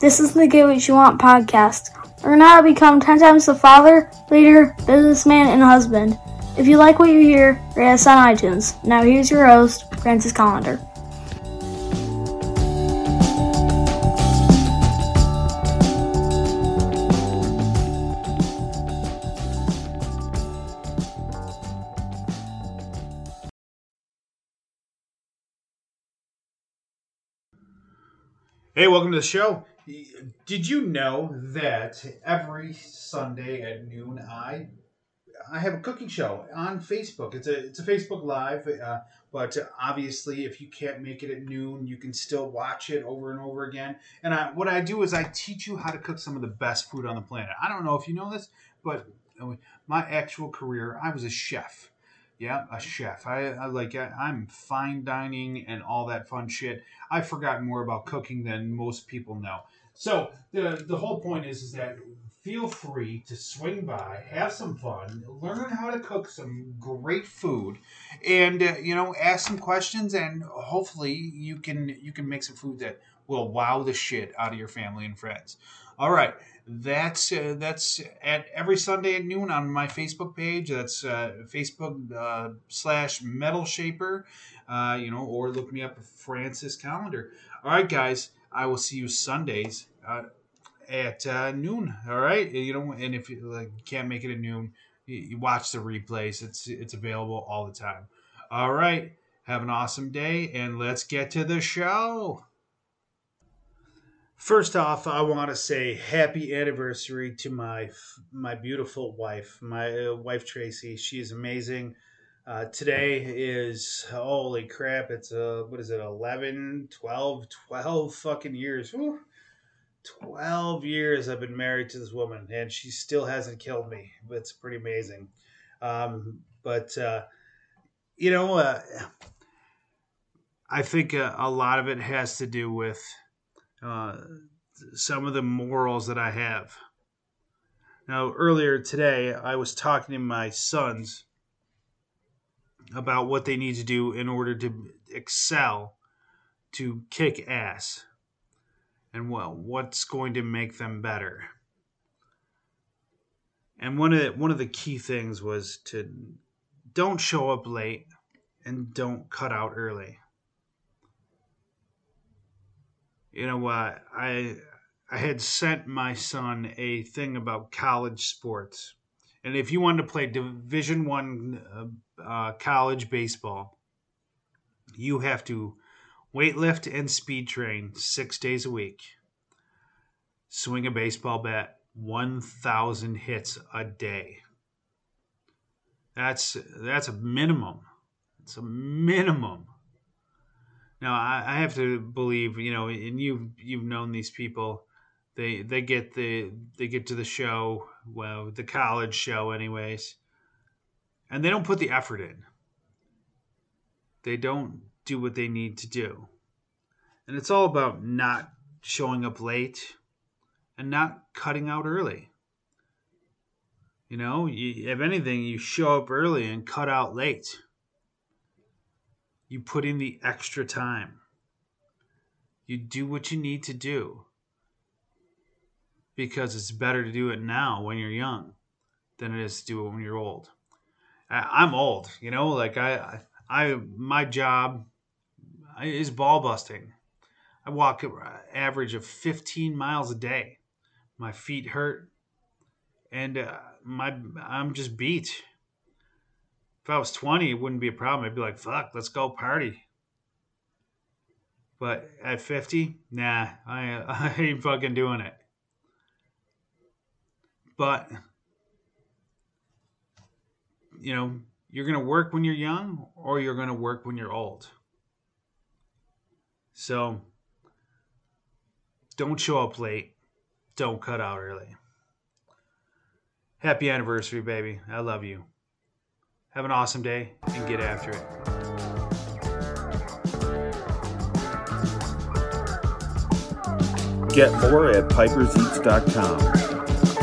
This is the Get What You Want podcast. Learn how to become 10 times the father, leader, businessman, and husband. If you like what you hear, rate us on iTunes. Now here's your host, Francis Collender. Hey, welcome to the show. Did you know that every Sunday at noon I I have a cooking show on Facebook. It's a it's a Facebook Live, uh, but obviously, if you can't make it at noon, you can still watch it over and over again. And I, what I do is I teach you how to cook some of the best food on the planet. I don't know if you know this, but my actual career, I was a chef. Yeah, a chef. I, I like. I, I'm fine dining and all that fun shit. I've forgotten more about cooking than most people know. So the the whole point is is that feel free to swing by, have some fun, learn how to cook some great food, and uh, you know ask some questions, and hopefully you can you can make some food that will wow the shit out of your family and friends. All right, that's uh, that's at every Sunday at noon on my Facebook page. That's uh, Facebook uh, slash Metal Shaper, uh, you know, or look me up Francis Calendar. All right, guys, I will see you Sundays uh, at uh, noon. All right, you know, and if you like, can't make it at noon, you, you watch the replays. It's it's available all the time. All right, have an awesome day, and let's get to the show. First off, I want to say happy anniversary to my my beautiful wife, my uh, wife Tracy. She is amazing. Uh, today is holy crap, it's uh what is it 11, 12, 12 fucking years. Whew. 12 years I've been married to this woman and she still hasn't killed me. It's pretty amazing. Um, but uh, you know, uh, I think a, a lot of it has to do with uh, some of the morals that I have. Now, earlier today, I was talking to my sons about what they need to do in order to excel, to kick ass, and well, what's going to make them better. And one of the, one of the key things was to don't show up late and don't cut out early. You know what? I i had sent my son a thing about college sports and if you wanted to play division one uh, uh, college baseball you have to weightlift and speed train six days a week. Swing a baseball bat 1000 hits a day. That's that's a minimum. It's a minimum. Now I, I have to believe, you know, and you've you've known these people. They they get the they get to the show, well, the college show, anyways, and they don't put the effort in. They don't do what they need to do, and it's all about not showing up late and not cutting out early. You know, you, if anything, you show up early and cut out late you put in the extra time. You do what you need to do because it's better to do it now when you're young than it is to do it when you're old. I'm old, you know, like I, I, my job is ball busting. I walk an average of 15 miles a day. My feet hurt, and uh, my I'm just beat if I was 20, it wouldn't be a problem. I'd be like, fuck, let's go party. But at 50, nah, I, I ain't fucking doing it. But, you know, you're going to work when you're young or you're going to work when you're old. So, don't show up late. Don't cut out early. Happy anniversary, baby. I love you. Have an awesome day and get after it. Get more at piperseats.com.